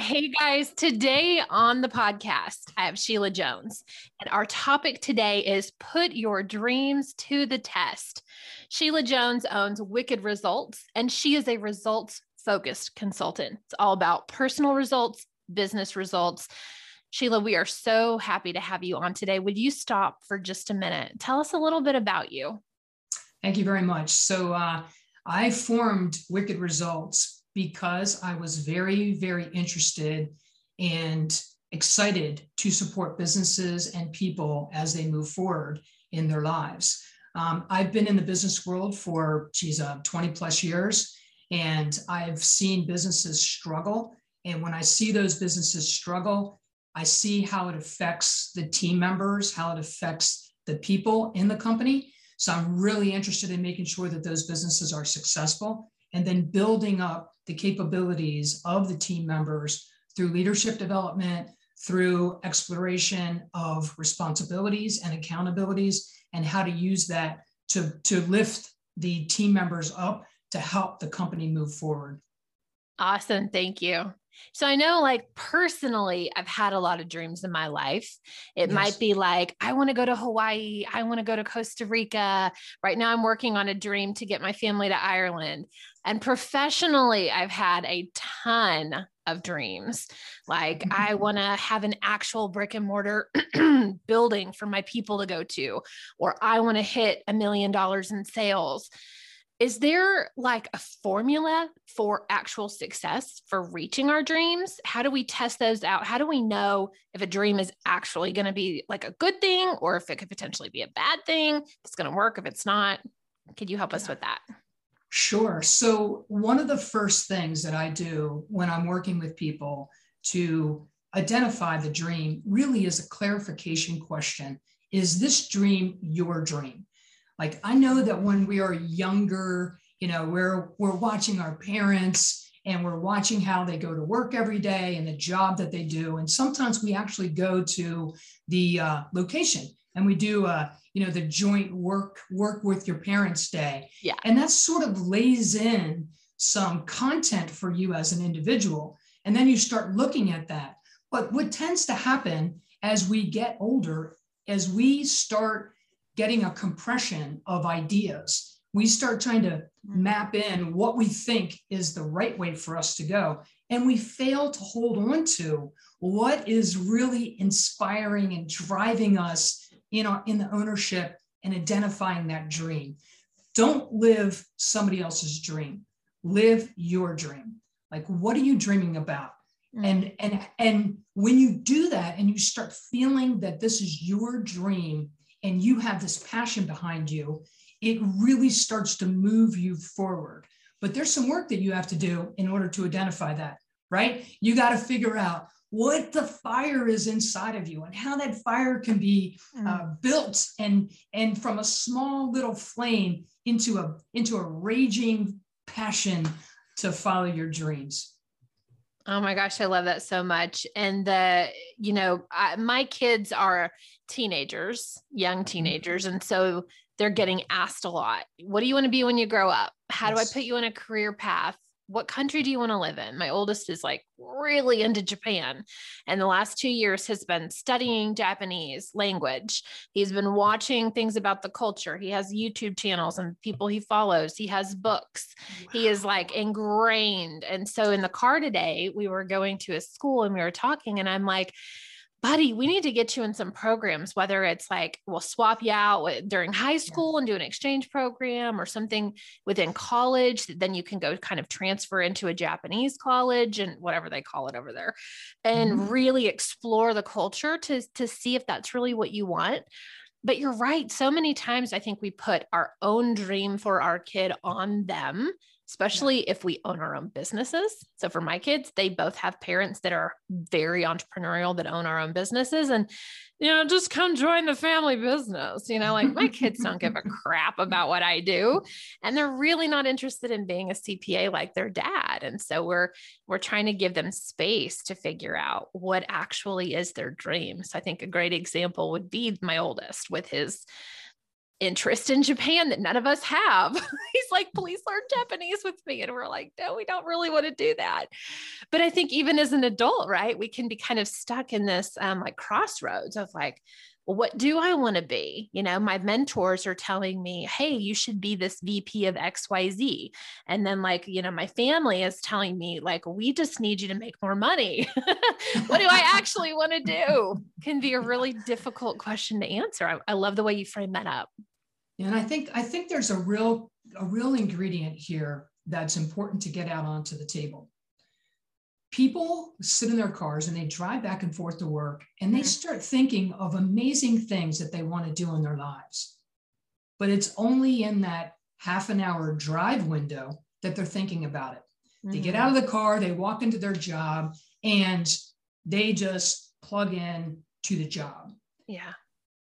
Hey guys, today on the podcast, I have Sheila Jones, and our topic today is put your dreams to the test. Sheila Jones owns Whicked Results, and she is a results focused consultant. It's all about personal results, business results. Sheila, we are so happy to have you on today. Would you stop for just a minute? Tell us a little bit about you. Thank you very much. So, uh, I formed Whicked Results because I was very, very interested and excited to support businesses and people as they move forward in their lives. Um, I've been in the business world for, geez, uh, 20 plus years, and I've seen businesses struggle. And when I see those businesses struggle, I see how it affects the team members, how it affects the people in the company. So I'm really interested in making sure that those businesses are successful and then building up the capabilities of the team members through leadership development, through exploration of responsibilities and accountabilities, and how to use that to, to lift the team members up to help the company move forward. Awesome. Thank you. So I know, like, personally, I've had a lot of dreams in my life. It yes. might be like, I want to go to Hawaii. I want to go to Costa Rica. Right now, I'm working on a dream to get my family to Ireland. And professionally, I've had a ton of dreams. Like, mm-hmm. I want to have an actual brick and mortar building for my people to go to, or I want to hit a million dollars in sales is there like a formula for actual success for reaching our dreams? How do we test those out? How do we know if a dream is actually going to be like a good thing or if it could potentially be a bad thing if it's going to work if it's not? Could you help us with that? Sure. So one of the first things that i do when i'm working with people to identify the dream really is a clarification question. Is this dream your dream like I know that when we are younger, you know, we're we're watching our parents and we're watching how they go to work every day and the job that they do. And sometimes we actually go to the uh, location and we do uh, you know the joint work work with your parents day. Yeah. And that sort of lays in some content for you as an individual. And then you start looking at that. But what tends to happen as we get older, as we start getting a compression of ideas. We start trying to map in what we think is the right way for us to go. And we fail to hold on to what is really inspiring and driving us in, our, in the ownership and identifying that dream. Don't live somebody else's dream. Live your dream. Like, what are you dreaming about? Mm. And and and when you do that and you start feeling that this is your dream and you have this passion behind you, it really starts to move you forward. But there's some work that you have to do in order to identify that, right? You got to figure out what the fire is inside of you and how that fire can be mm. uh, built and and from a small little flame into a into a raging passion to follow your dreams Oh my gosh, I love that so much. And the, you know, I, my kids are teenagers, young mm-hmm. teenagers. And so they're getting asked a lot. What do you want to be when you grow up? How yes. do I put you in a career path? What country do you want to live in? My oldest is like really into Japan. And the last two years has been studying Japanese language. He's been watching things about the culture. He has YouTube channels and people he follows. He has books. Wow. He is like ingrained. And so in the car today, we were going to a school and we were talking, and I'm like, buddy, we need to get you in some programs, whether it's like we'll swap you out during high school and do an exchange program or something within college. Then you can go kind of transfer into a Japanese college and whatever they call it over there and mm-hmm. really explore the culture to, to see if that's really what you want. But you're right. So many times I think we put our own dream for our kid on them especially yeah. if we own our own businesses. So for my kids, they both have parents that are very entrepreneurial that own our own businesses and you know, just come join the family business. You know, like my kids don't give a crap about what I do and they're really not interested in being a CPA like their dad. And so we're we're trying to give them space to figure out what actually is their dream. So I think a great example would be my oldest with his interest in Japan that none of us have. He's like, please learn Japanese with me. And we're like, no, we don't really want to do that. But I think even as an adult, right, we can be kind of stuck in this um, like crossroads of like, well, what do I want to be? You know, my mentors are telling me, hey, you should be this VP of XYZ. And then, like, you know, my family is telling me, like, we just need you to make more money. what do I actually want to do? Can be a really difficult question to answer. I, I love the way you frame that up. And I think I think there's a real a real ingredient here that's important to get out onto the table people sit in their cars and they drive back and forth to work and they mm-hmm. start thinking of amazing things that they want to do in their lives. But it's only in that half an hour drive window that they're thinking about it. Mm-hmm. They get mm-hmm. out of the car, they walk into their job, and they just plug in to the job. Yeah.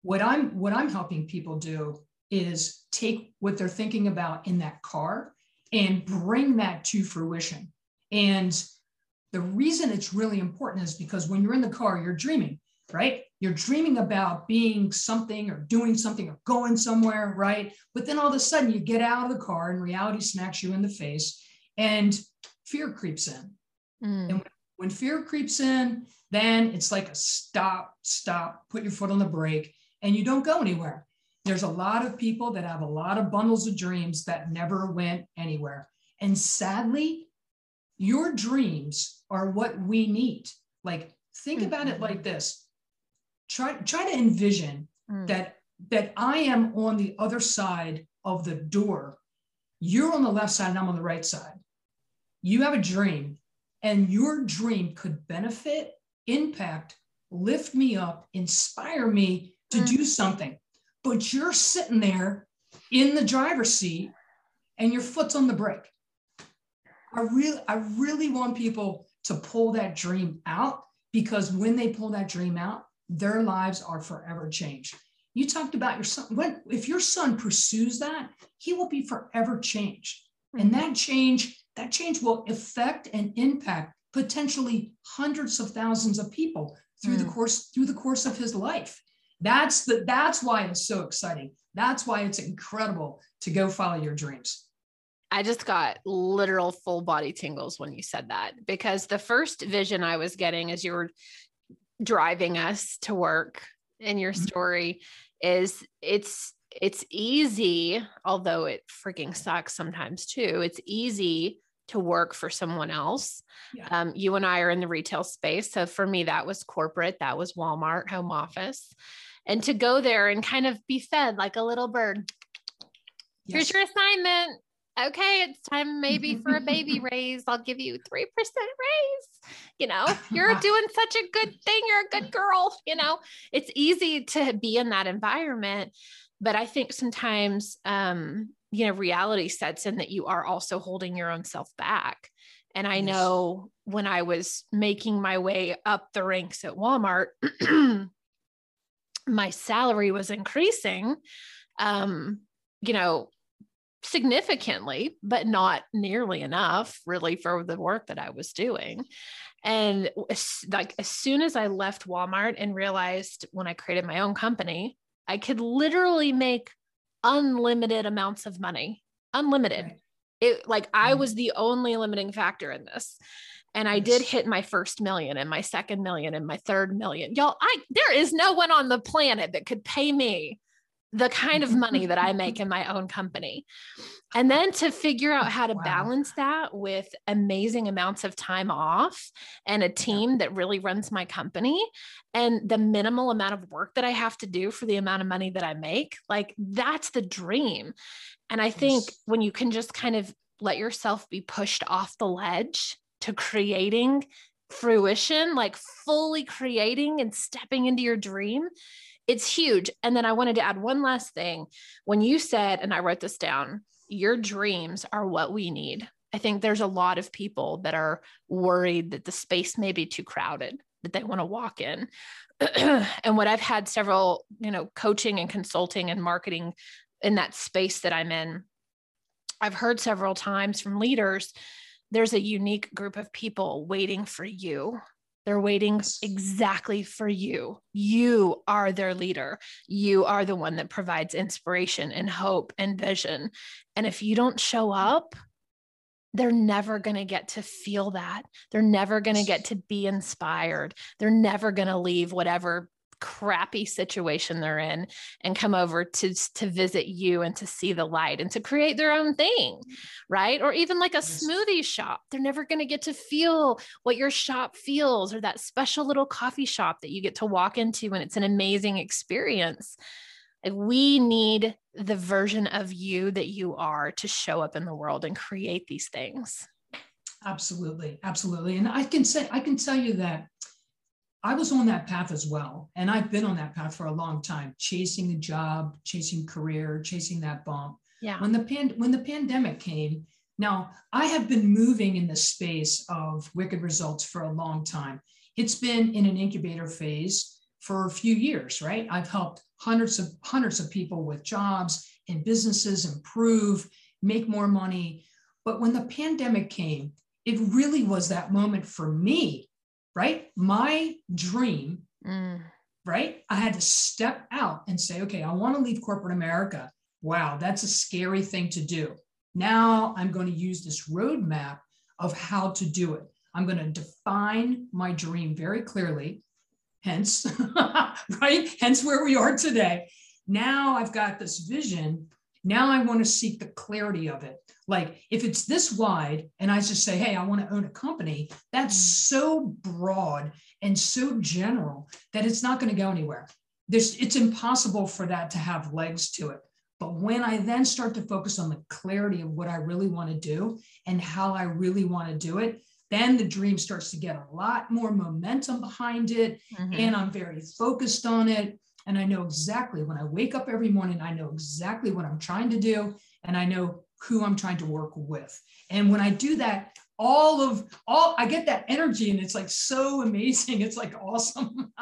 What I'm what I'm helping people do is take what they're thinking about in that car and bring that to fruition. And the reason it's really important is because when you're in the car, you're dreaming, right? You're dreaming about being something or doing something or going somewhere, right? But then all of a sudden you get out of the car and reality smacks you in the face and fear creeps in. Mm. And when fear creeps in, then it's like a stop, stop, put your foot on the brake, and you don't go anywhere. There's a lot of people that have a lot of bundles of dreams that never went anywhere. And sadly, your dreams are what we need. Like think mm-hmm. about it like this. Try try to envision mm. that that I am on the other side of the door. You're on the left side and I'm on the right side. You have a dream and your dream could benefit, impact, lift me up, inspire me to mm. do something. But you're sitting there in the driver's seat and your foot's on the brake. I really, I really want people to pull that dream out because when they pull that dream out, their lives are forever changed. You talked about your son. When if your son pursues that, he will be forever changed. And that change, that change will affect and impact potentially hundreds of thousands of people through mm. the course through the course of his life. That's the that's why it's so exciting. That's why it's incredible to go follow your dreams. I just got literal full body tingles when you said that because the first vision I was getting as you were driving us to work in your mm-hmm. story is it's it's easy although it freaking sucks sometimes too it's easy to work for someone else yeah. um, you and i are in the retail space so for me that was corporate that was walmart home office and to go there and kind of be fed like a little bird yes. here's your assignment okay, it's time maybe for a baby raise. I'll give you 3% raise. You know, you're doing such a good thing. You're a good girl. You know, it's easy to be in that environment. But I think sometimes, um, you know, reality sets in that you are also holding your own self back. And I know when I was making my way up the ranks at Walmart, my salary was increasing. Um, you know, significantly, but not nearly enough really for the work that I was doing. And like as soon as I left Walmart and realized when I created my own company, I could literally make unlimited amounts of money, unlimited. It like I mm. was the only limiting factor in this. And I did hit my first million and my second million and my third million. Y'all, I there is no one on the planet that could pay me the kind of money that I make in my own company. And then to figure out how to wow. balance that with amazing amounts of time off and a team that really runs my company and the minimal amount of work that I have to do for the amount of money that I make, like that's the dream. And I think when you can just kind of let yourself be pushed off the ledge to creating fruition, like fully creating and stepping into your dream, it's huge. And then I wanted to add one last thing. When you said, and I wrote this down, your dreams are what we need. I think there's a lot of people that are worried that the space may be too crowded, that they want to walk in. and what I've had several, you know, coaching and consulting and marketing in that space that I'm in, I've heard several times from leaders there's a unique group of people waiting for you They're waiting exactly for you. You are their leader. You are the one that provides inspiration and hope and vision. And if you don't show up, they're never going to get to feel that. They're never going to get to be inspired. They're never going to leave whatever crappy situation they're in and come over to to visit you and to see the light and to create their own thing right? Or even like a yes. smoothie shop. They're never going to get to feel what your shop feels or that special little coffee shop that you get to walk into and it's an amazing experience. We need the version of you that you are to show up in the world and create these things. Absolutely absolutely. And i can say i can tell you that I was on that path as well. And I've been on that path for a long time, chasing a job, chasing career, chasing that bump. Yeah. When the pan- when the pandemic came, now I have been moving in the space of Whicked Results for a long time. It's been in an incubator phase for a few years, right? I've helped hundreds of hundreds of people with jobs and businesses improve, make more money. But when the pandemic came, it really was that moment for me right? My dream, mm. right? I had to step out and say, okay, I want to leave corporate America. Wow, that's a scary thing to do. Now I'm going to use this roadmap of how to do it. I'm going to define my dream very clearly. Hence, right? Hence where we are today. Now I've got this vision. Now I want to seek the clarity of it. Like if it's this wide and I just say, hey, I want to own a company, that's mm. so broad and so general that it's not going to go anywhere. There's, it's impossible for that to have legs to it. But when I then start to focus on the clarity of what I really want to do and how I really want to do it, then the dream starts to get a lot more momentum behind it. Mm-hmm. And I'm very focused on it. And I know exactly when I wake up every morning, I know exactly what I'm trying to do. And I know who I'm trying to work with. And when I do that, all of all I get that energy and it's like so amazing. It's like awesome.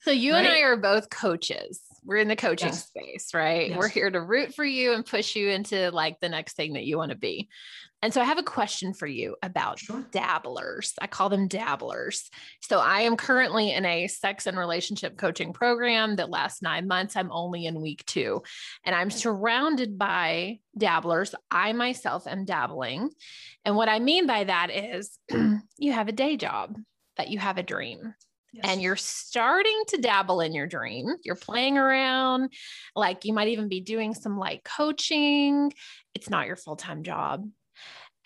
so you right? and I are both coaches. We're in the coaching yes. space, right? Yes. We're here to root for you and push you into like the next thing that you want to be. And so I have a question for you about sure. dabblers. I call them dabblers. So I am currently in a sex and relationship coaching program that lasts nine months. I'm only in week two, and I'm surrounded by dabblers. I myself am dabbling. And what I mean by that is you have a day job, that you have a dream. Yes. And you're starting to dabble in your dream. You're playing around, like you might even be doing some like coaching. It's not your full time job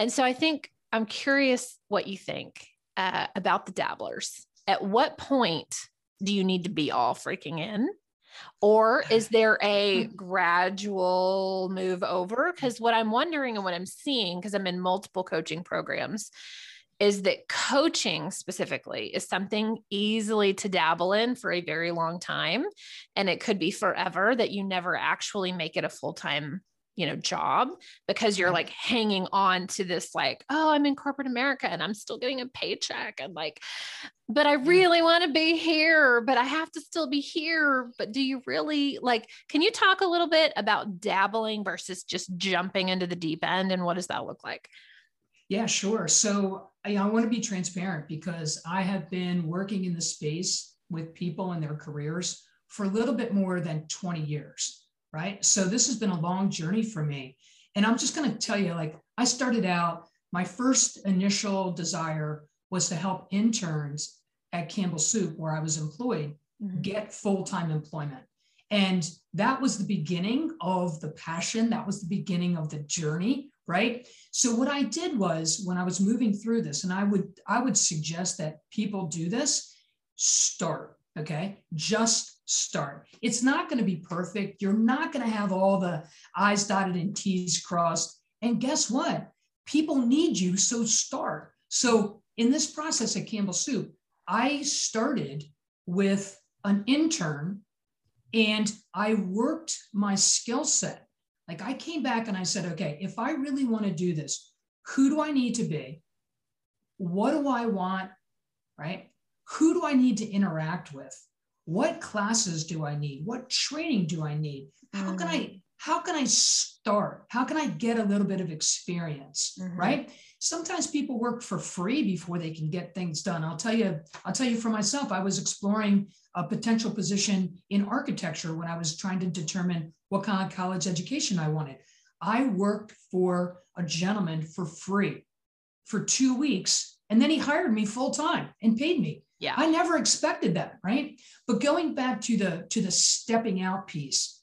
and so I think I'm curious what you think uh, about the dabblers. At what point do you need to be all freaking in? Or is there a gradual move over? Because what I'm wondering and what I'm seeing, because I'm in multiple coaching programs, is that coaching specifically is something easily to dabble in for a very long time. And it could be forever that you never actually make it a full time you know job because you're like hanging on to this like oh i'm in corporate america and i'm still getting a paycheck and like but i mm. really want to be here but i have to still be here. But do you really like can you talk a little bit about dabbling versus just jumping into the deep end and what does that look like yeah sure so I, I want to be transparent because i have been working in the space with people and their careers for a little bit more than 20 years right? So this has been a long journey for me. And I'm just going to tell you like, I started out, my first initial desire was to help interns at Campbell Soup, where I was employed, mm-hmm. get full time employment. And that was the beginning of the passion. That was the beginning of the journey, right? So what I did was when I was moving through this, and I would I would suggest that people do this, start, okay? Just start. It's not going to be perfect. You're not going to have all the I's dotted and T's crossed. And guess what? People need you, so start. So, in this process at Campbell Soup, I started with an intern and I worked my skill set. Like I came back and I said, okay, if I really want to do this, who do I need to be? What do I want? Right? Who do I need to interact with? what classes do I need? What training do I need? How can I mm. how can I start? How can I get a little bit of experience? Mm-hmm. Right. Sometimes people work for free before they can get things done. I'll tell you, I'll tell you for myself, I was exploring a potential position in architecture when I was trying to determine what kind of college education I wanted. I worked for a gentleman for free for two weeks, and then he hired me full time and paid me. Yeah. I never expected that, right? But going back to the to the stepping out piece,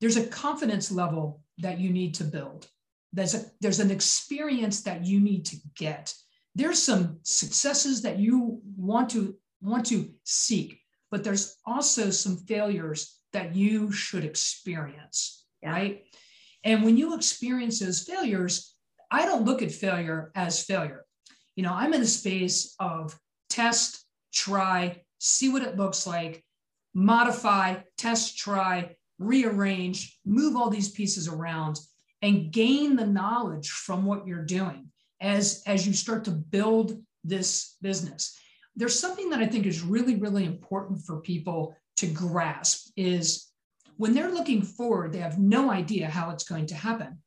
there's a confidence level that you need to build. There's a there's an experience that you need to get. There's some successes that you want to want to seek, but there's also some failures that you should experience, yeah. right? And when you experience those failures, I don't look at failure as failure. You know, I'm in a space of test, try, see what it looks like, modify, test, try, rearrange, move all these pieces around, and gain the knowledge from what you're doing as, as you start to build this business. There's something that I think is really, really important for people to grasp is when they're looking forward, they have no idea how it's going to happen,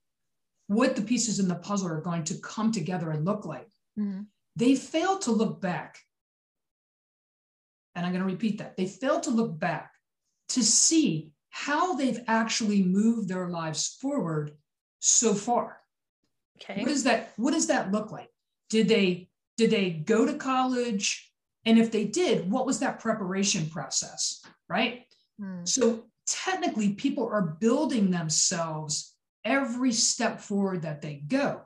what the pieces in the puzzle are going to come together and look like. Mm-hmm. They fail to look back. And I'm going to repeat that. They fail to look back to see how they've actually moved their lives forward so far. Okay. What does that what does that look like? Did they did they go to college? And if they did, what was that preparation process? Right. Hmm. So technically people are building themselves every step forward that they go.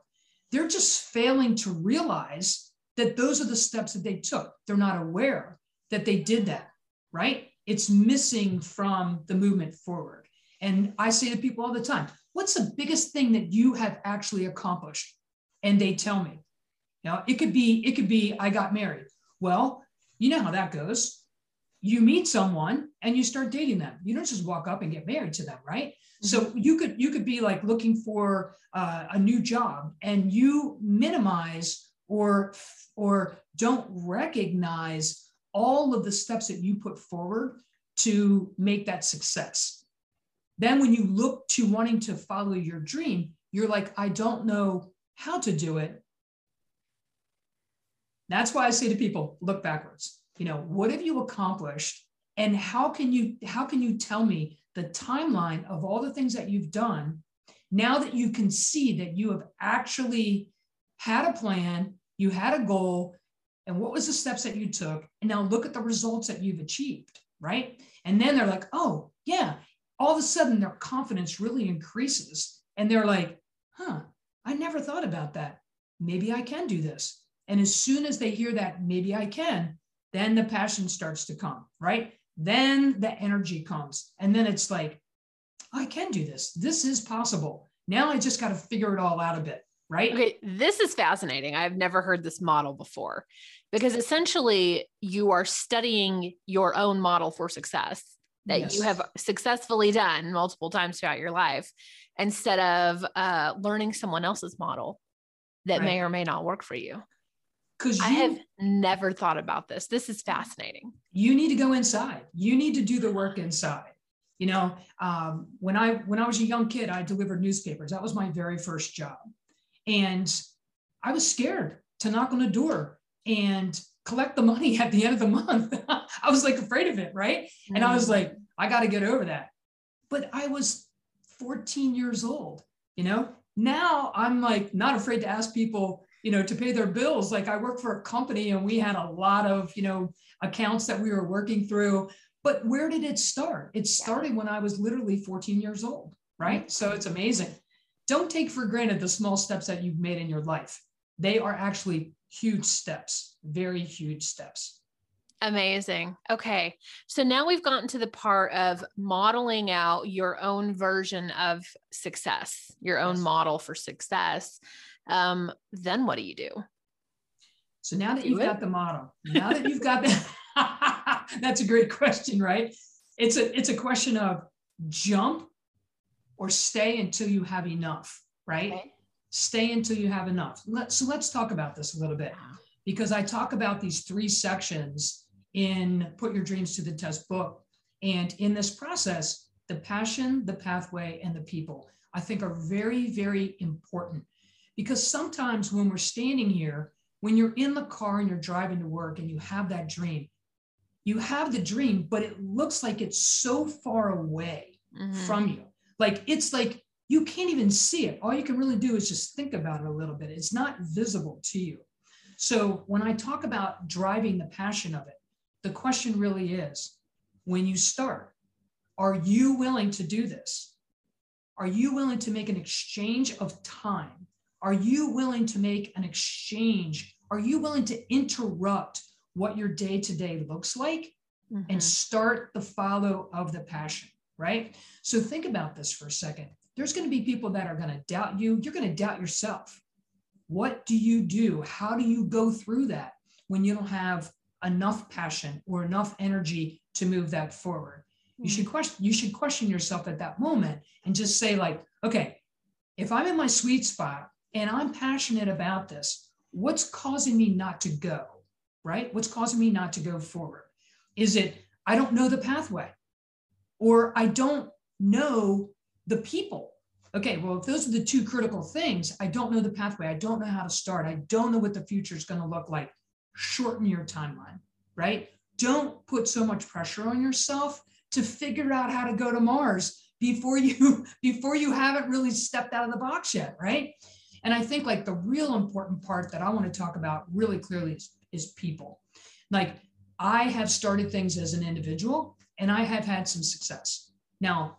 They're just failing to realize that those are the steps that they took. They're not aware that they did that, right? It's missing from the movement forward. And I say to people all the time, what's the biggest thing that you have actually accomplished? And they tell me, you know, it could be, it could be, I got married. Well, you know how that goes. You meet someone and you start dating them. You don't just walk up and get married to them right? Mm-hmm. so you could you could be like looking for uh, a new job and you minimize or or don't recognize all of the steps that you put forward to make that success. Then when you look to wanting to follow your dream you're like i don't know how to do it. That's why i say to people look backwards you know what have you accomplished? And how can you how can you tell me the timeline of all the things that you've done now that you can see that you have actually had a plan you had a goal and what was the steps that you took? And now look at the results that you've achieved right? And then they're like oh yeah all of a sudden their confidence really increases. And they're like huh i never thought about that. Maybe i can do this. And as soon as they hear that maybe i can then the passion starts to come, right? Then the energy comes. And then it's like, I can do this. This is possible. Now I just got to figure it all out a bit, right? Okay, this is fascinating. I've never heard this model before because essentially you are studying your own model for success that yes. you have successfully done multiple times throughout your life instead of uh, learning someone else's model that right. may or may not work for you. Because I have never thought about this. This is fascinating. You need to go inside. You need to do the work inside. You know, um, when I when I was a young kid, I delivered newspapers. That was my very first job, and I was scared to knock on a door and collect the money at the end of the month. I was like afraid of it, right? Mm-hmm. And I was mm. like, I got to get over that. But I was 14 years old. You know, now I'm like not afraid to ask people you know, to pay their bills. Like I work for a company and we had a lot of, you know, accounts that we were working through. But where did it start? It started when I was literally 14 years old, right? Mm-hmm. So it's amazing. Don't take for granted the small steps that you've made in your life. They are actually huge steps, very huge steps. Amazing. Okay. So now we've gotten to the part of modeling out your own version of success, your own model for success um, then what do you do? So now that do you've it? got the model, now that you've got that, that's a great question, right? It's a it's a question of jump or stay until you have enough, right? Okay. Stay until you have enough. Let, so let's talk about this a little bit because I talk about these three sections in Put Your Dreams to the Test book. And in this process, the passion, the pathway, and the people, I think are very, very important. Because sometimes when we're standing here, when you're in the car and you're driving to work and you have that dream, you have the dream, but it looks like it's so far away mm-hmm. from you. Like it's like you can't even see it. All you can really do is just think about it a little bit. It's not visible to you. So when I talk about driving the passion of it, the question really is when you start, are you willing to do this? Are you willing to make an exchange of time? Are you willing to make an exchange? Are you willing to interrupt what your day to day looks like mm-hmm. and start the follow of the passion, right? So think about this for a second. There's going to be people that are going to doubt you. You're going to doubt yourself. What do you do? How do you go through that when you don't have enough passion or enough energy to move that forward? You should mm-hmm. question you should question yourself at that moment and just say like, okay, if I'm in my sweet spot and I'm passionate about this, what's causing me not to go? right? What's causing me not to go forward? Is it I don't know the pathway or I don't know the people? Okay, well, if those are the two critical things, I don't know the pathway. I don't know how to start. I don't know what the future is going to look like. Shorten your timeline, right? Don't put so much pressure on yourself to figure out how to go to Mars before you before you haven't really stepped out of the box yet, right? And I think like the real important part that I want to talk about really clearly is is people. Like I have started things as an individual and I have had some success. Now,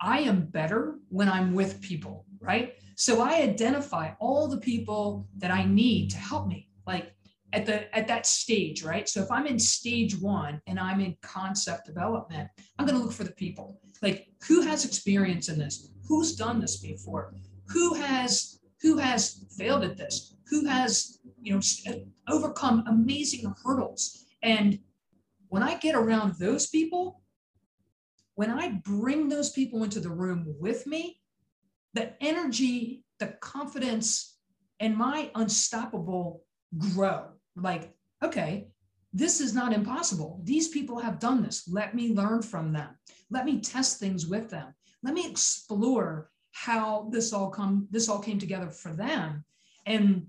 I am better when I'm with people, right? So I identify all the people that I need to help me, like at the at that stage, right? So if I'm in stage one and I'm in concept development, I'm going to look for the people. Like who has experience in this? Who's done this before? Who has who has failed at this? Who has you know, overcome amazing hurdles. And when I get around those people, when I bring those people into the room with me, the energy, the confidence, and my unstoppable grow. Like, okay, this is not impossible. These people have done this. Let me learn from them. Let me test things with them. Let me explore how this all come this all came together for them. And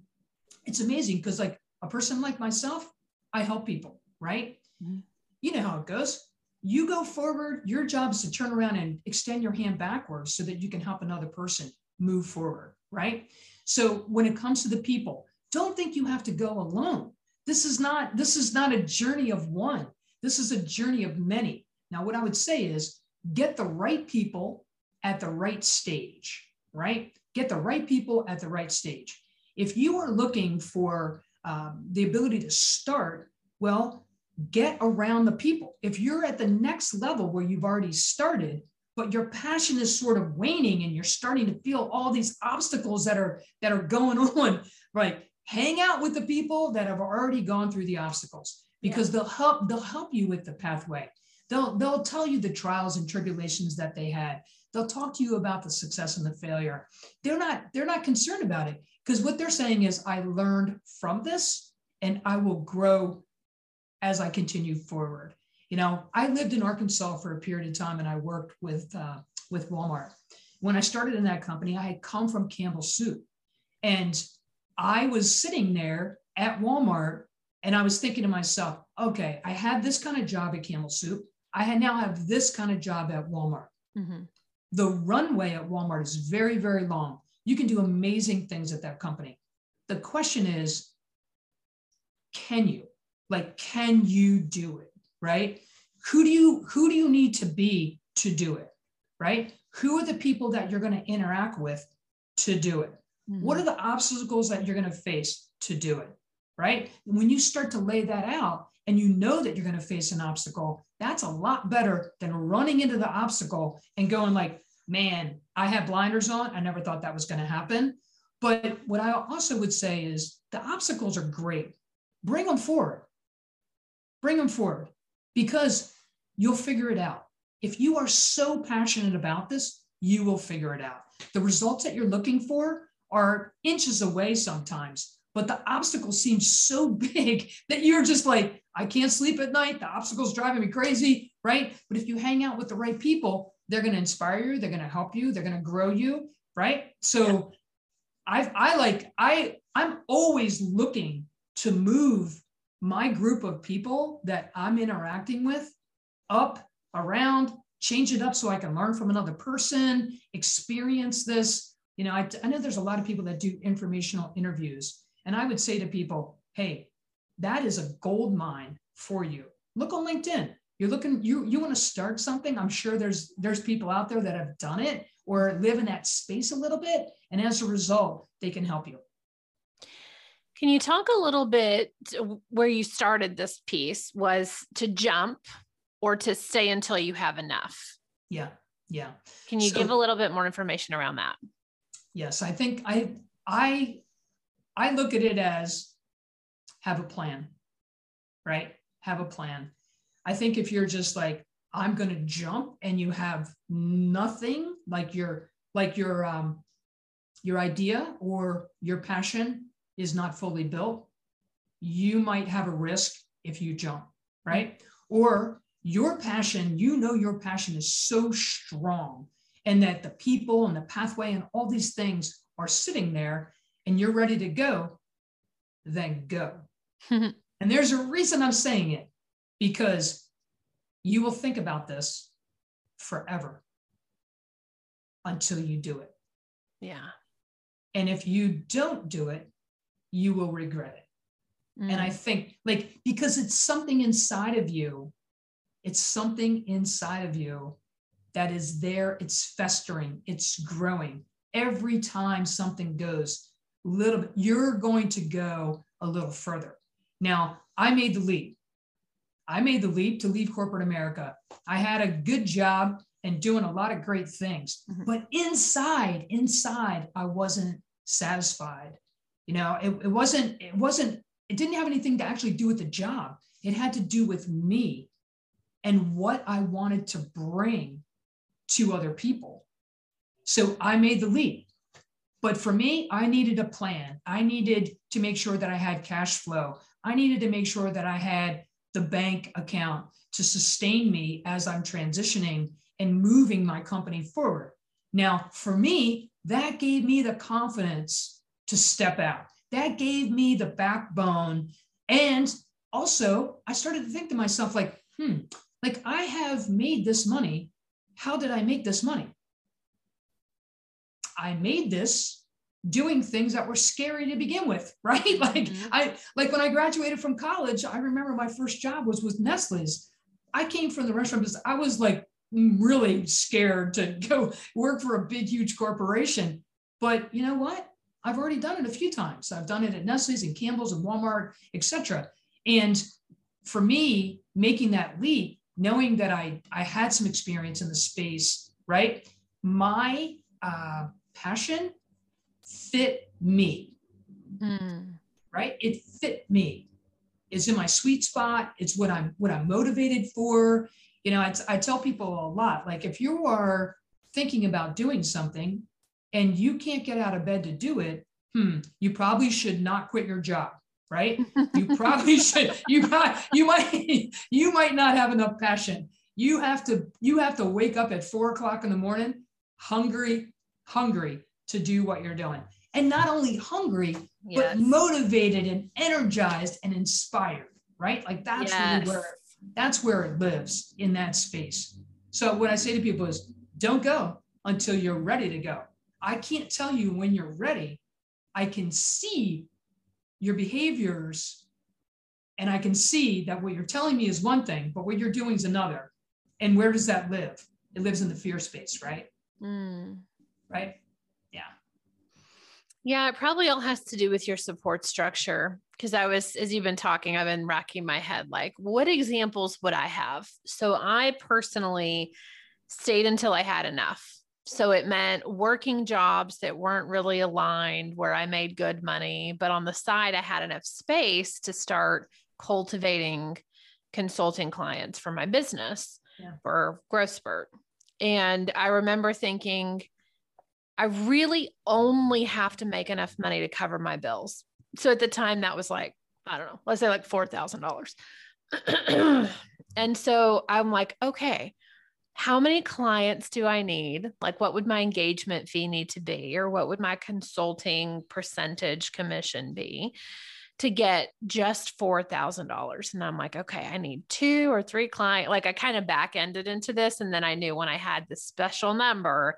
it's amazing because like a person like myself, I help people, right? Mm-hmm. You know how it goes. You go forward, your job is to turn around and extend your hand backwards so that you can help another person move forward, right? So when it comes to the people, don't think you have to go alone. This is not this is not a journey of one. This is a journey of many. Now what I would say is get the right people at the right stage, right? Get the right people at the right stage. If you are looking for um, the ability to start, well, get around the people. If you're at the next level where you've already started, but your passion is sort of waning and you're starting to feel all these obstacles that are that are going on, right? Hang out with the people that have already gone through the obstacles because yeah. they'll help they'll help you with the pathway. They'll they'll tell you the trials and tribulations that they had. They'll talk to you about the success and the failure. They're not they're not concerned about it. Because what they're saying is, I learned from this and I will grow as I continue forward. You know, I lived in Arkansas for a period of time and I worked with, uh, with Walmart. When I started in that company, I had come from Campbell Soup and I was sitting there at Walmart and I was thinking to myself, okay, I had this kind of job at Campbell Soup. I now have this kind of job at Walmart. Mm-hmm. The runway at Walmart is very, very long. You can do amazing things at that company. The question is, can you? Like, can you do it? Right? Who do you who do you need to be to do it? Right? Who are the people that you're going to interact with to do it? Mm-hmm. What are the obstacles that you're going to face to do it? Right? And when you start to lay that out and you know that you're going to face an obstacle, that's a lot better than running into the obstacle and going like, man, I have blinders on. I never thought that was going to happen. But what I also would say is the obstacles are great. Bring them forward. Bring them forward because you'll figure it out. If you are so passionate about this, you will figure it out. The results that you're looking for are inches away sometimes, but the obstacle seems so big that you're just like, I can't sleep at night. The obstacle's driving me crazy, right? But if you hang out with the right people, they're going to inspire you, they're going to help you, they're going to grow you, right? So I I like I I'm always looking to move my group of people that I'm interacting with up, around, change it up so I can learn from another person, experience this. You know, I, I know there's a lot of people that do informational interviews, and I would say to people, hey, that is a gold mine for you. Look on LinkedIn. You're looking, you you want to start something. I'm sure there's there's people out there that have done it or live in that space a little bit. And as a result, they can help you. Can you talk a little bit where you started this piece was to jump or to stay until you have enough? Yeah. Yeah. Can you so, give a little bit more information around that? Yes, I think I I I look at it as have a plan. Right? Have a plan. I think if you're just like I'm going to jump and you have nothing like your like your um your idea or your passion is not fully built, you might have a risk if you jump, right? Or your passion, you know, your passion is so strong and that the people and the pathway and all these things are sitting there and you're ready to go, then go. and there's a reason I'm saying it because you will think about this forever until you do it. Yeah. And if you don't do it, you will regret it. Mm. And I mm. think, like, because it's something inside of you it's something inside of you that is there, it's festering, it's growing. Every time something goes little bit, you're going to go a little further. Now, I made the leap. I made the leap to leave corporate America. I had a good job and doing a lot of great things, mm-hmm. but inside, inside, I wasn't satisfied. You know, it, it wasn't, it wasn't, it didn't have anything to actually do with the job. It had to do with me and what I wanted to bring to other people. So I made the leap. But for me, I needed a plan. I needed to make sure that I had cash flow. I needed to make sure that I had the bank account to sustain me as I'm transitioning and moving my company forward. Now, for me, that gave me the confidence to step out. That gave me the backbone. And also, I started to think to myself, like, hmm, like, I have made this money. How did I make this money? I made this doing things that were scary to begin with, right? Like mm-hmm. I like when I graduated from college, I remember my first job was with Nestle's. I came from the restaurant business. I was like really scared to go work for a big, huge corporation. But you know what? I've already done it a few times. I've done it at Nestle's and Campbell's and Walmart, etc. And for me, making that leap knowing that I, I had some experience in the space, right? My uh, passion fit me, mm. right? It fit me. It's in my sweet spot. It's what I'm what I'm motivated for. You know, I, I tell people a lot. Like if you are thinking about doing something and you can't get out of bed to do it, hmm, you probably should not quit your job right? You probably should. You might, you might, you might not have enough passion. You have to, you have to wake up at four o'clock in the morning, hungry, hungry to do what you're doing, and not only hungry, yes. but motivated and energized and inspired. Right? Like that's yes. really where that's where it lives in that space. So what I say to people is, don't go until you're ready to go. I can't tell you when you're ready. I can see your behaviors and I can see that what you're telling me is one thing, but what you're doing is another. And where does that live? It lives in the fear space, right? Mm. Right? Yeah. Yeah, it probably all has to do with your support structure. Because I was, as you've been talking, I've been racking my head like, what examples would I have? So I personally stayed until I had enough. So it meant working jobs that weren't really aligned where I made good money, but on the side, I had enough space to start cultivating consulting clients for my business yeah. for Growth Spurt. And I remember thinking, I really only have to make enough money to cover my bills. So at the time, that was like, I don't know, let's say like $4,000. and so I'm like, okay, how many clients do I need? Like, what would my engagement fee need to be? Or what would my consulting percentage commission be to get just $4,000? And I'm like, okay, I need two or three clients. Like, I kind of back ended into this. And then I knew when I had the special number,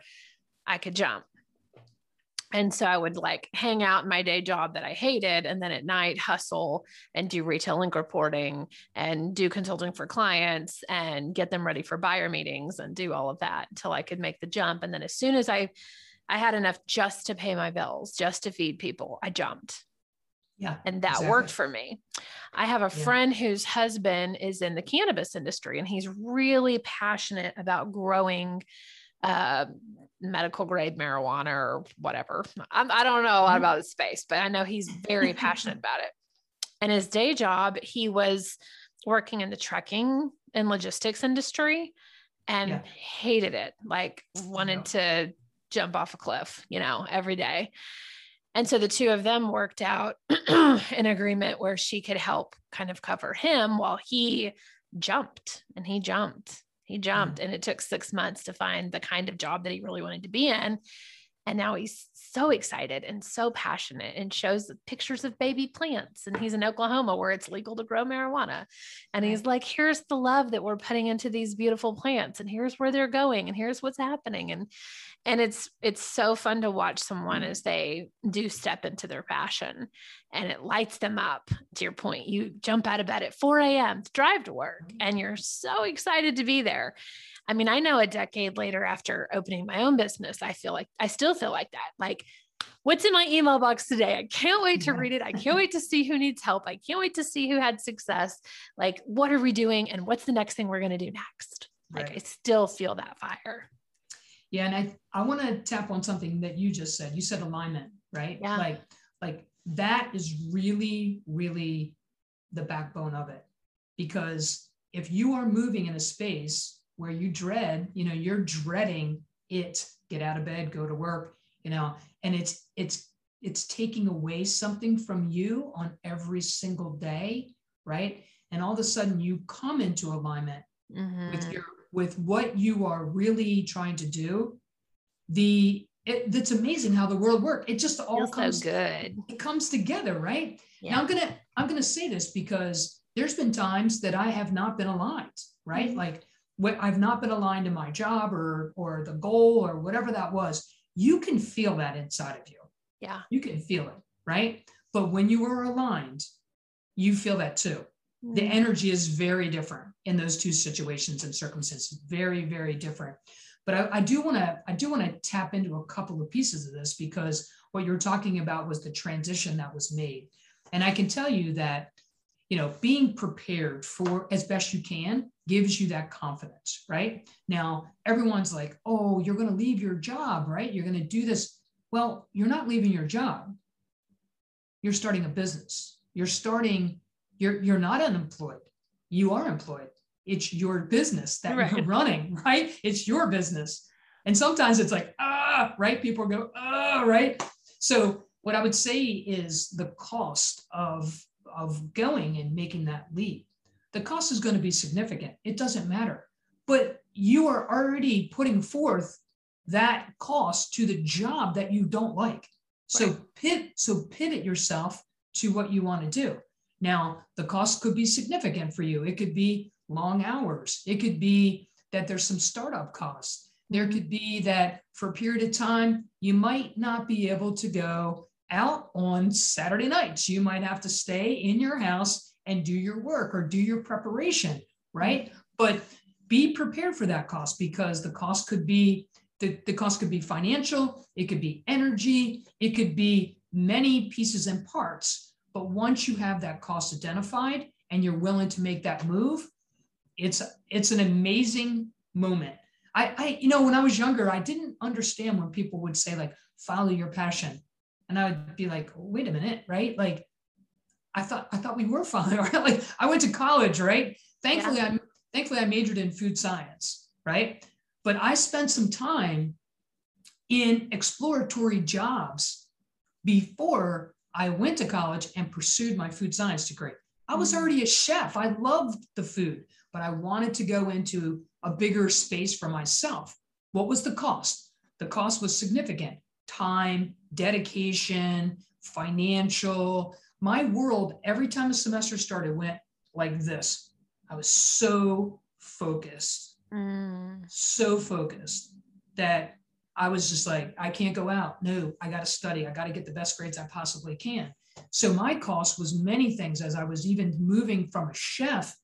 I could jump. And so I would like hang out in my day job that I hated. And then at night, hustle and do retail link reporting and do consulting for clients and get them ready for buyer meetings and do all of that until I could make the jump. And then as soon as I, I had enough just to pay my bills, just to feed people, I jumped. Yeah. And that exactly. worked for me. I have a yeah. friend whose husband is in the cannabis industry and he's really passionate about growing uh, medical grade marijuana or whatever. I'm, I do not know a lot mm-hmm. about the space, but I know he's very passionate about it. And his day job, he was working in the trucking and logistics industry and yeah. hated it, like wanted to jump off a cliff, you know, every day. And so the two of them worked out an agreement where she could help kind of cover him while he jumped and he jumped he jumped mm-hmm. and it took six months to find the kind of job that he really wanted to be in. And now he's so excited and so passionate and shows pictures of baby plants. And he's in Oklahoma where it's legal to grow marijuana. And he's like, here's the love that we're putting into these beautiful plants. And here's where they're going. And here's what's happening. And and it's it's so fun to watch someone as they do step into their passion and it lights them up to your point you jump out of bed at 4 a.m to drive to work mm-hmm. and you're so excited to be there i mean i know a decade later after opening my own business i feel like i still feel like that like what's in my email box today i can't wait to read it i can't wait to see who needs help i can't wait to see who had success like what are we doing and what's the next thing we're going to do next like right. i still feel that fire yeah, and I I want to tap on something that you just said. You said alignment, right? Yeah. Like like that is really really the backbone of it. Because if you are moving in a space where you dread, you know, you're dreading it, get out of bed, go to work, you know, and it's it's it's taking away something from you on every single day, right? And all of a sudden you come into alignment mm-hmm. with your with what you are really trying to do, the it, it's amazing how the world works. It just all Feels comes so good. It comes together, right? Yeah. Now I'm gonna I'm gonna say this because there's been times that I have not been aligned, right? Mm-hmm. Like I've not been aligned in my job or or the goal or whatever that was. You can feel that inside of you. Yeah. You can feel it, right? But when you are aligned, you feel that too the mm. energy is very different in those two situations and circumstances very very different but i, I do want to i do want to tap into a couple of pieces of this because what you're talking about was the transition that was made and i can tell you that you know being prepared for as best you can gives you that confidence right now everyone's like oh you're going to leave your job right you're going to do this well you're not leaving your job you're starting a business you're starting you're you're not unemployed. You are employed. It's your business that right. you're running, right? It's your business. And sometimes it's like, ah, right? People go, ah, right? So what I would say is the cost of of going and making that leap. The cost is going to be significant. It doesn't matter. But you are already putting forth that cost to the job that you don't like. So right. pit so pivot yourself to what you want to do. Now, the cost could be significant for you. It could be long hours. It could be that there's some startup costs. There mm-hmm. could be that for a period of time, you might not be able to go out on Saturday nights. You might have to stay in your house and do your work or do your preparation, right? But be prepared for that cost because the cost could be the, the cost could be financial, it could be energy, it could be many pieces and parts but once you have that cost identified and you're willing to make that move, it's it's an amazing moment. I, I you know when I was younger, I didn't understand when people would say like follow your passion, and I would be like, wait a minute, right? Like I thought I thought we were following. Right? Like I went to college, right? Thankfully, yeah. I thankfully I majored in food science, right? But I spent some time in exploratory jobs before I went to college and pursued my food science degree. I was mm. already a chef. I loved the food, but I wanted to go into a bigger space for myself. What was the cost? The cost was significant time, dedication, financial. My world, every time a semester started, went like this. I was so focused, mm. so focused that I was just like, I can't go out. No, I got to study. I got to get the best grades I possibly can. So my cost was many things as I was even moving from a chef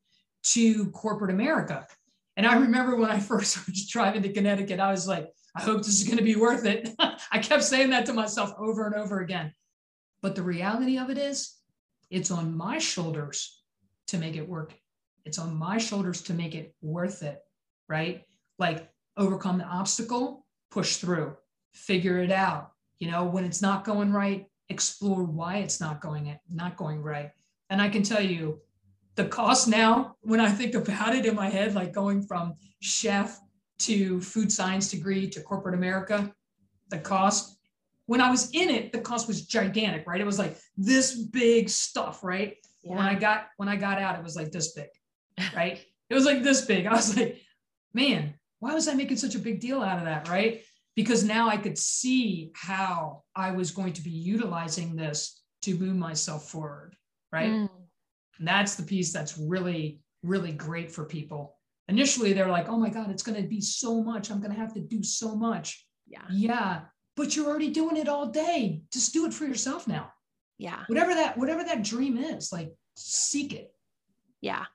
to corporate America. And I remember when I first was driving to Connecticut, I was like, I hope this is going to be worth it. I kept saying that to myself over and over again. But the reality of it is, it's on my shoulders to make it work. It's on my shoulders to make it worth it, right? Like overcome the obstacle, push through, figure it out. You know, when it's not going right, explore why it's not going not going right. And I can tell you, the cost now, when I think about it in my head, like going from chef to food science degree to corporate America, the cost, when I was in it, the cost was gigantic, right? It was like this big stuff, right? Yeah. When I got when I got out, it was like this big, right? it was like this big. I was like, man, why was I making such a big deal out of that, right? Because now I could see how I was going to be utilizing this to move myself forward, right? Mm. And that's the piece that's really, really great for people. Initially, they're like, oh my God, it's going to be so much. I'm going to have to do so much. Yeah. Yeah. But you're already doing it all day. Just do it for yourself now. Yeah. Whatever that, whatever that dream is, like seek it. Yeah.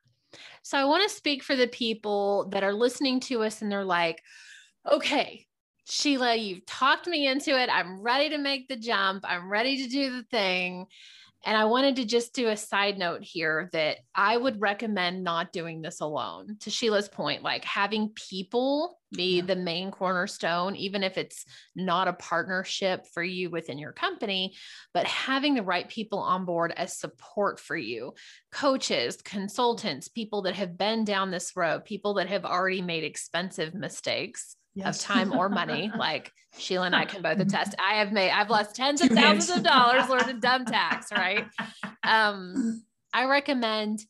So I want to speak for the people that are listening to us and they're like, okay, Sheila, you've talked me into it. I'm ready to make the jump. I'm ready to do the thing. And I wanted to just do a side note here that I would recommend not doing this alone. To Sheila's point, like having people be yeah. the main cornerstone, even if it's not a partnership for you within your company, but having the right people on board as support for you coaches, consultants, people that have been down this road, people that have already made expensive mistakes yes. of time or money. like Sheila and I can both attest. I have made, I've lost tens of thousands of dollars learning dumb tax, right? Um, I recommend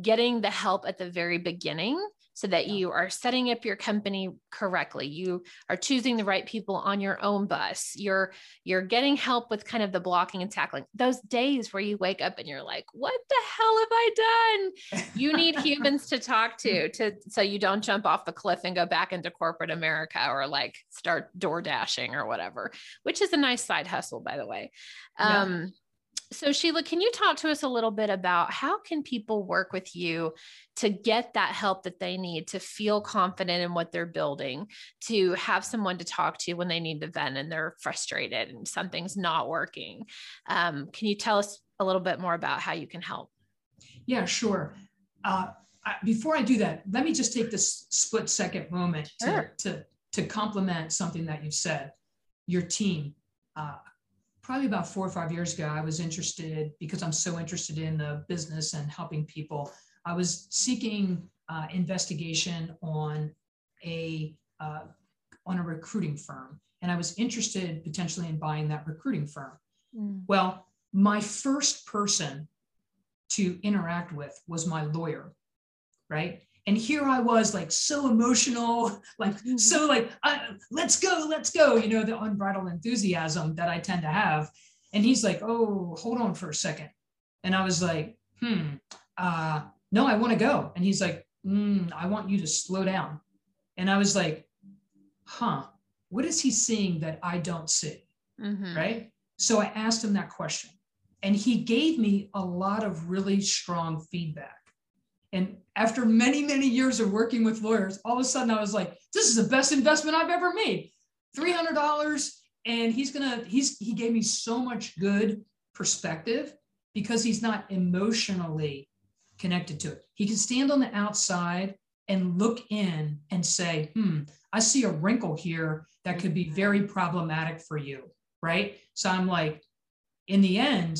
getting the help at the very beginning so that you are setting up your company correctly. You are choosing the right people on your own bus. You're you're getting help with kind of the blocking and tackling. Those days where you wake up and you're like what the hell have i done? You need humans to talk to to so you don't jump off the cliff and go back into corporate america or like start door dashing or whatever which is a nice side hustle by the way. Um so sheila can you talk to us a little bit about how can people work with you to get that help that they need to feel confident in what they're building to have someone to talk to when they need to vent and they're frustrated and something's not working? Um, can you tell us a little bit more about how you can help? Yeah sure. Uh, I, before i do that let me just take this split second moment to, sure. to, to complement something that you've said. Your team uh, probably about four or five years ago, I was interested because I'm so interested in the business and helping people. I was seeking uh, investigation on a uh, on a recruiting firm, and I was interested potentially in buying that recruiting firm. Mm. Well, my first person to interact with was my lawyer, right? And here i was like so emotional like mm-hmm. so like let's go let's go you know the unbridled enthusiasm that i tend to have. And he's like oh hold on for a second. And i was like hmm uh no i want to go. And he's like mm, i want you to slow down. And i was like huh what is he seeing that i don't see? Mm-hmm. right? So i asked him that question and he gave me a lot of really strong feedback and after many, many years of working with lawyers, all of a sudden I was like, this is the best investment I've ever made. $300. And he's to, he's, he gave me so much good perspective because he's not emotionally connected to it. He can stand on the outside and look in and say, hmm, I see a wrinkle here that could be very problematic for you. Right. So I'm like, in the end,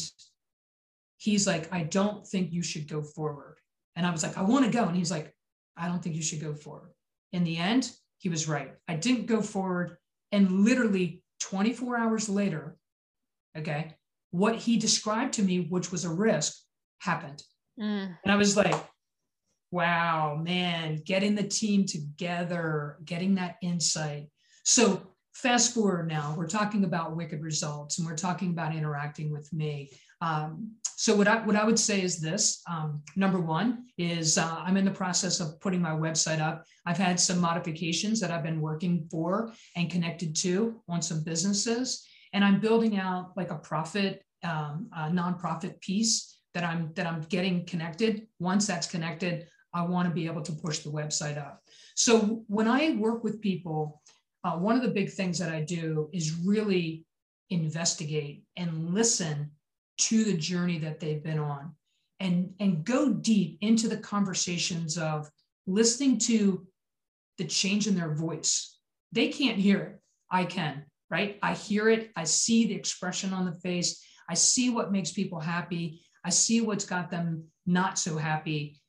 he's like, I don't think you should go forward. And I was like, I want to go. And he's like, I don't think you should go forward. In the end, he was right. I didn't go forward. And literally 24 hours later, okay, what he described to me, which was a risk, happened. Mm. And I was like, Wow, man, getting the team together, getting that insight. So, fast forward now, we're talking about Whicked Results and we're talking about interacting with me. Um, so what I what I would say is this: um, number one is uh, I'm in the process of putting my website up. I've had some modifications that I've been working for and connected to on some businesses, and I'm building out like a profit um, a nonprofit piece that I'm that I'm getting connected. Once that's connected, I want to be able to push the website up. So when I work with people, uh, one of the big things that I do is really investigate and listen to the journey that they've been on and and go deep into the conversations of listening to the change in their voice. They can't hear it. I can right? I hear it. I see the expression on the face. I see what makes people happy. I see what's got them not so happy.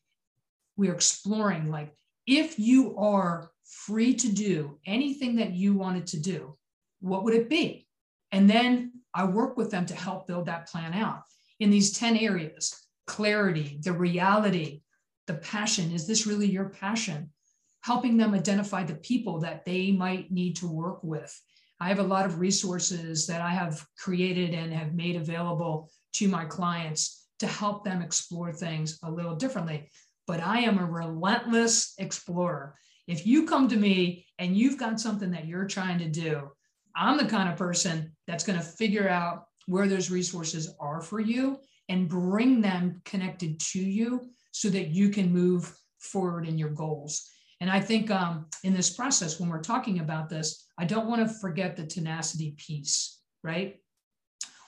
We're exploring like if you are free to do anything that you wanted to do what would it be and then I work with them to help build that plan out in these 10 areas clarity, the reality, the passion. Is this really your passion? Helping them identify the people that they might need to work with. I have a lot of resources that I have created and have made available to my clients to help them explore things a little differently. But I am a relentless explorer. If you come to me and you've got something that you're trying to do, I'm the kind of person that's going to figure out where those resources are for you and bring them connected to you so that you can move forward in your goals. And I think um, in this process, when we're talking about this, I don't want to forget the tenacity piece, right?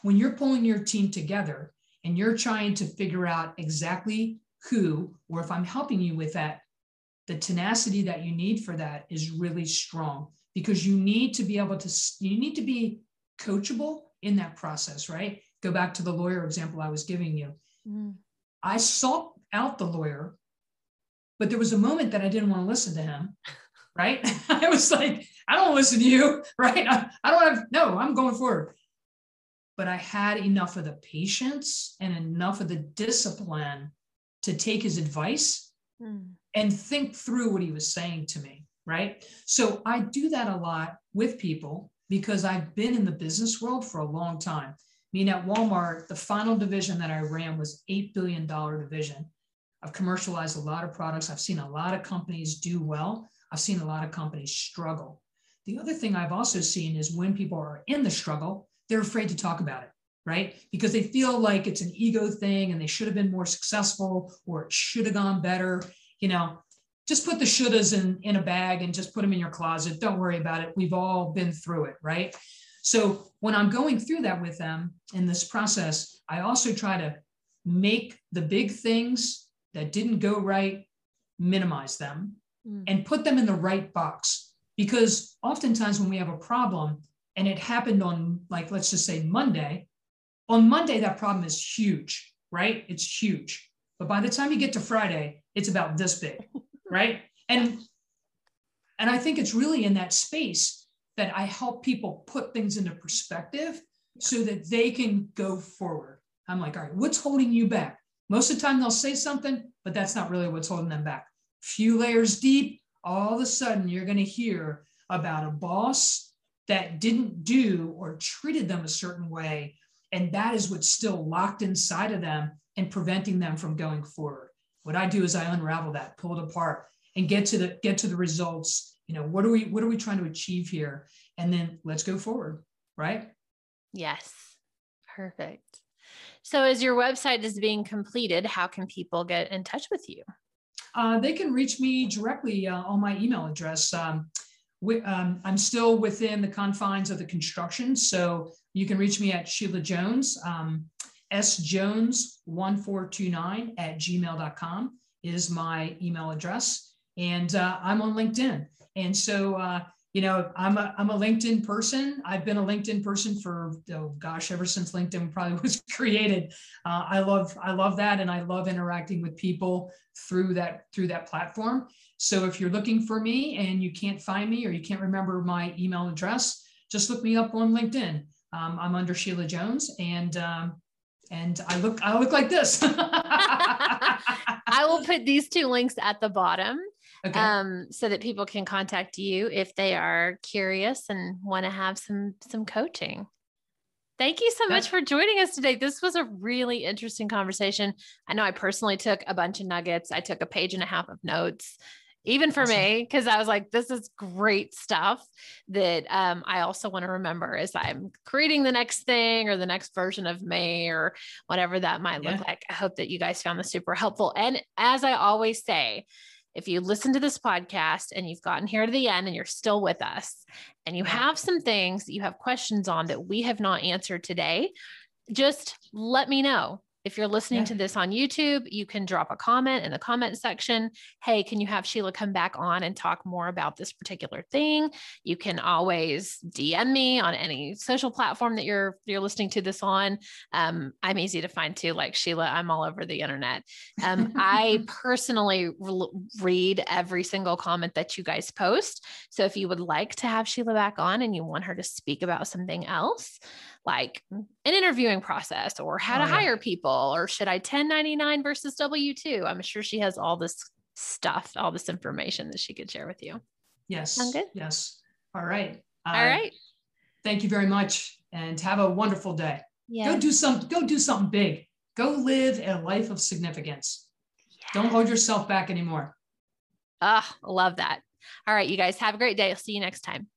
When you're pulling your team together and you're trying to figure out exactly who, or if I'm helping you with that, the tenacity that you need for that is really strong because you need to be able to you need to be coachable in that process right? Go back to the lawyer example i was giving you. Mm. i sought out the lawyer but there was a moment that i didn't want to listen to him right? I was like i don't listen to you right? I, I don't have no i'm going forward. But i had enough of the patience and enough of the discipline to take his advice mm. and think through what he was saying to me right? So I do that a lot with people because I've been in the business world for a long time. I mean, at Walmart, the final division that I ran was $8 billion division. I've commercialized a lot of products. I've seen a lot of companies do well. I've seen a lot of companies struggle. The other thing I've also seen is when people are in the struggle, they're afraid to talk about it, right? Because they feel like it's an ego thing and they should have been more successful or it should have gone better. You know, just put the shouldas in, in a bag and just put them in your closet. Don't worry about it. We've all been through it, right? So when I'm going through that with them in this process, I also try to make the big things that didn't go right, minimize them mm. and put them in the right box. Because oftentimes when we have a problem and it happened on, like, let's just say Monday, on Monday, that problem is huge, right? It's huge. But by the time you get to Friday, it's about this big. right and and i think it's really in that space that i help people put things into perspective so that they can go forward i'm like all right what's holding you back most of the time they'll say something but that's not really what's holding them back few layers deep all of a sudden you're going to hear about a boss that didn't do or treated them a certain way and that is what's still locked inside of them and preventing them from going forward what I do is I unravel that, pull it apart, and get to the get to the results. You know, what are we what are we trying to achieve here? And then let's go forward, right? Yes. Perfect. So as your website is being completed, how can people get in touch with you? Uh, they can reach me directly uh, on my email address. Um, we, um, I'm still within the confines of the construction, so you can reach me at Sheila Jones. Um, sjones1429 at gmail.com is my email address. And uh, I'm on LinkedIn. And so, uh, you know, I'm a, I'm a LinkedIn person. I've been a LinkedIn person for, oh gosh, ever since LinkedIn probably was created. Uh, I love, I love that. And I love interacting with people through that, through that platform. So if you're looking for me and you can't find me or you can't remember my email address, just look me up on LinkedIn. Um, I'm under Sheila Jones and um, and I look I look like this. I will put these two links at the bottom okay. um, so that people can contact you if they are curious and want to have some some coaching. Thank you so That's- much for joining us today. This was a really interesting conversation. I know I personally took a bunch of nuggets. I took a page and a half of notes, even for Awesome. me, because I was like, this is great stuff that um, I also want to remember as I'm creating the next thing or the next version of me or whatever that might look Yeah. like. I hope that you guys found this super helpful. And as I always say, if you listen to this podcast and you've gotten here to the end and you're still with us and you have some things that you have questions on that we have not answered today, just let me know. If you're listening Yeah. to this on YouTube, you can drop a comment in the comment section. Hey, can you have Sheila come back on and talk more about this particular thing? You can always DM me on any social platform that you're you're listening to this on. Um, I'm easy to find too, like Sheila. I'm all over the internet. Um, I personally re- read every single comment that you guys post. So if you would like to have Sheila back on and you want her to speak about something else, like an interviewing process or how Oh, to yeah. hire people, or should I 1099 versus W 2, I'm sure she has all this stuff, all this information that she could share with you. yes. Sound good? Yes. All right. all Uh, right. Thank you very much and have a wonderful day. Yeah. Go do some go do something big. Go live a life of significance. Don't hold yourself back anymore. Ah, love that. All right, you guys have a great day. I'll see you next time.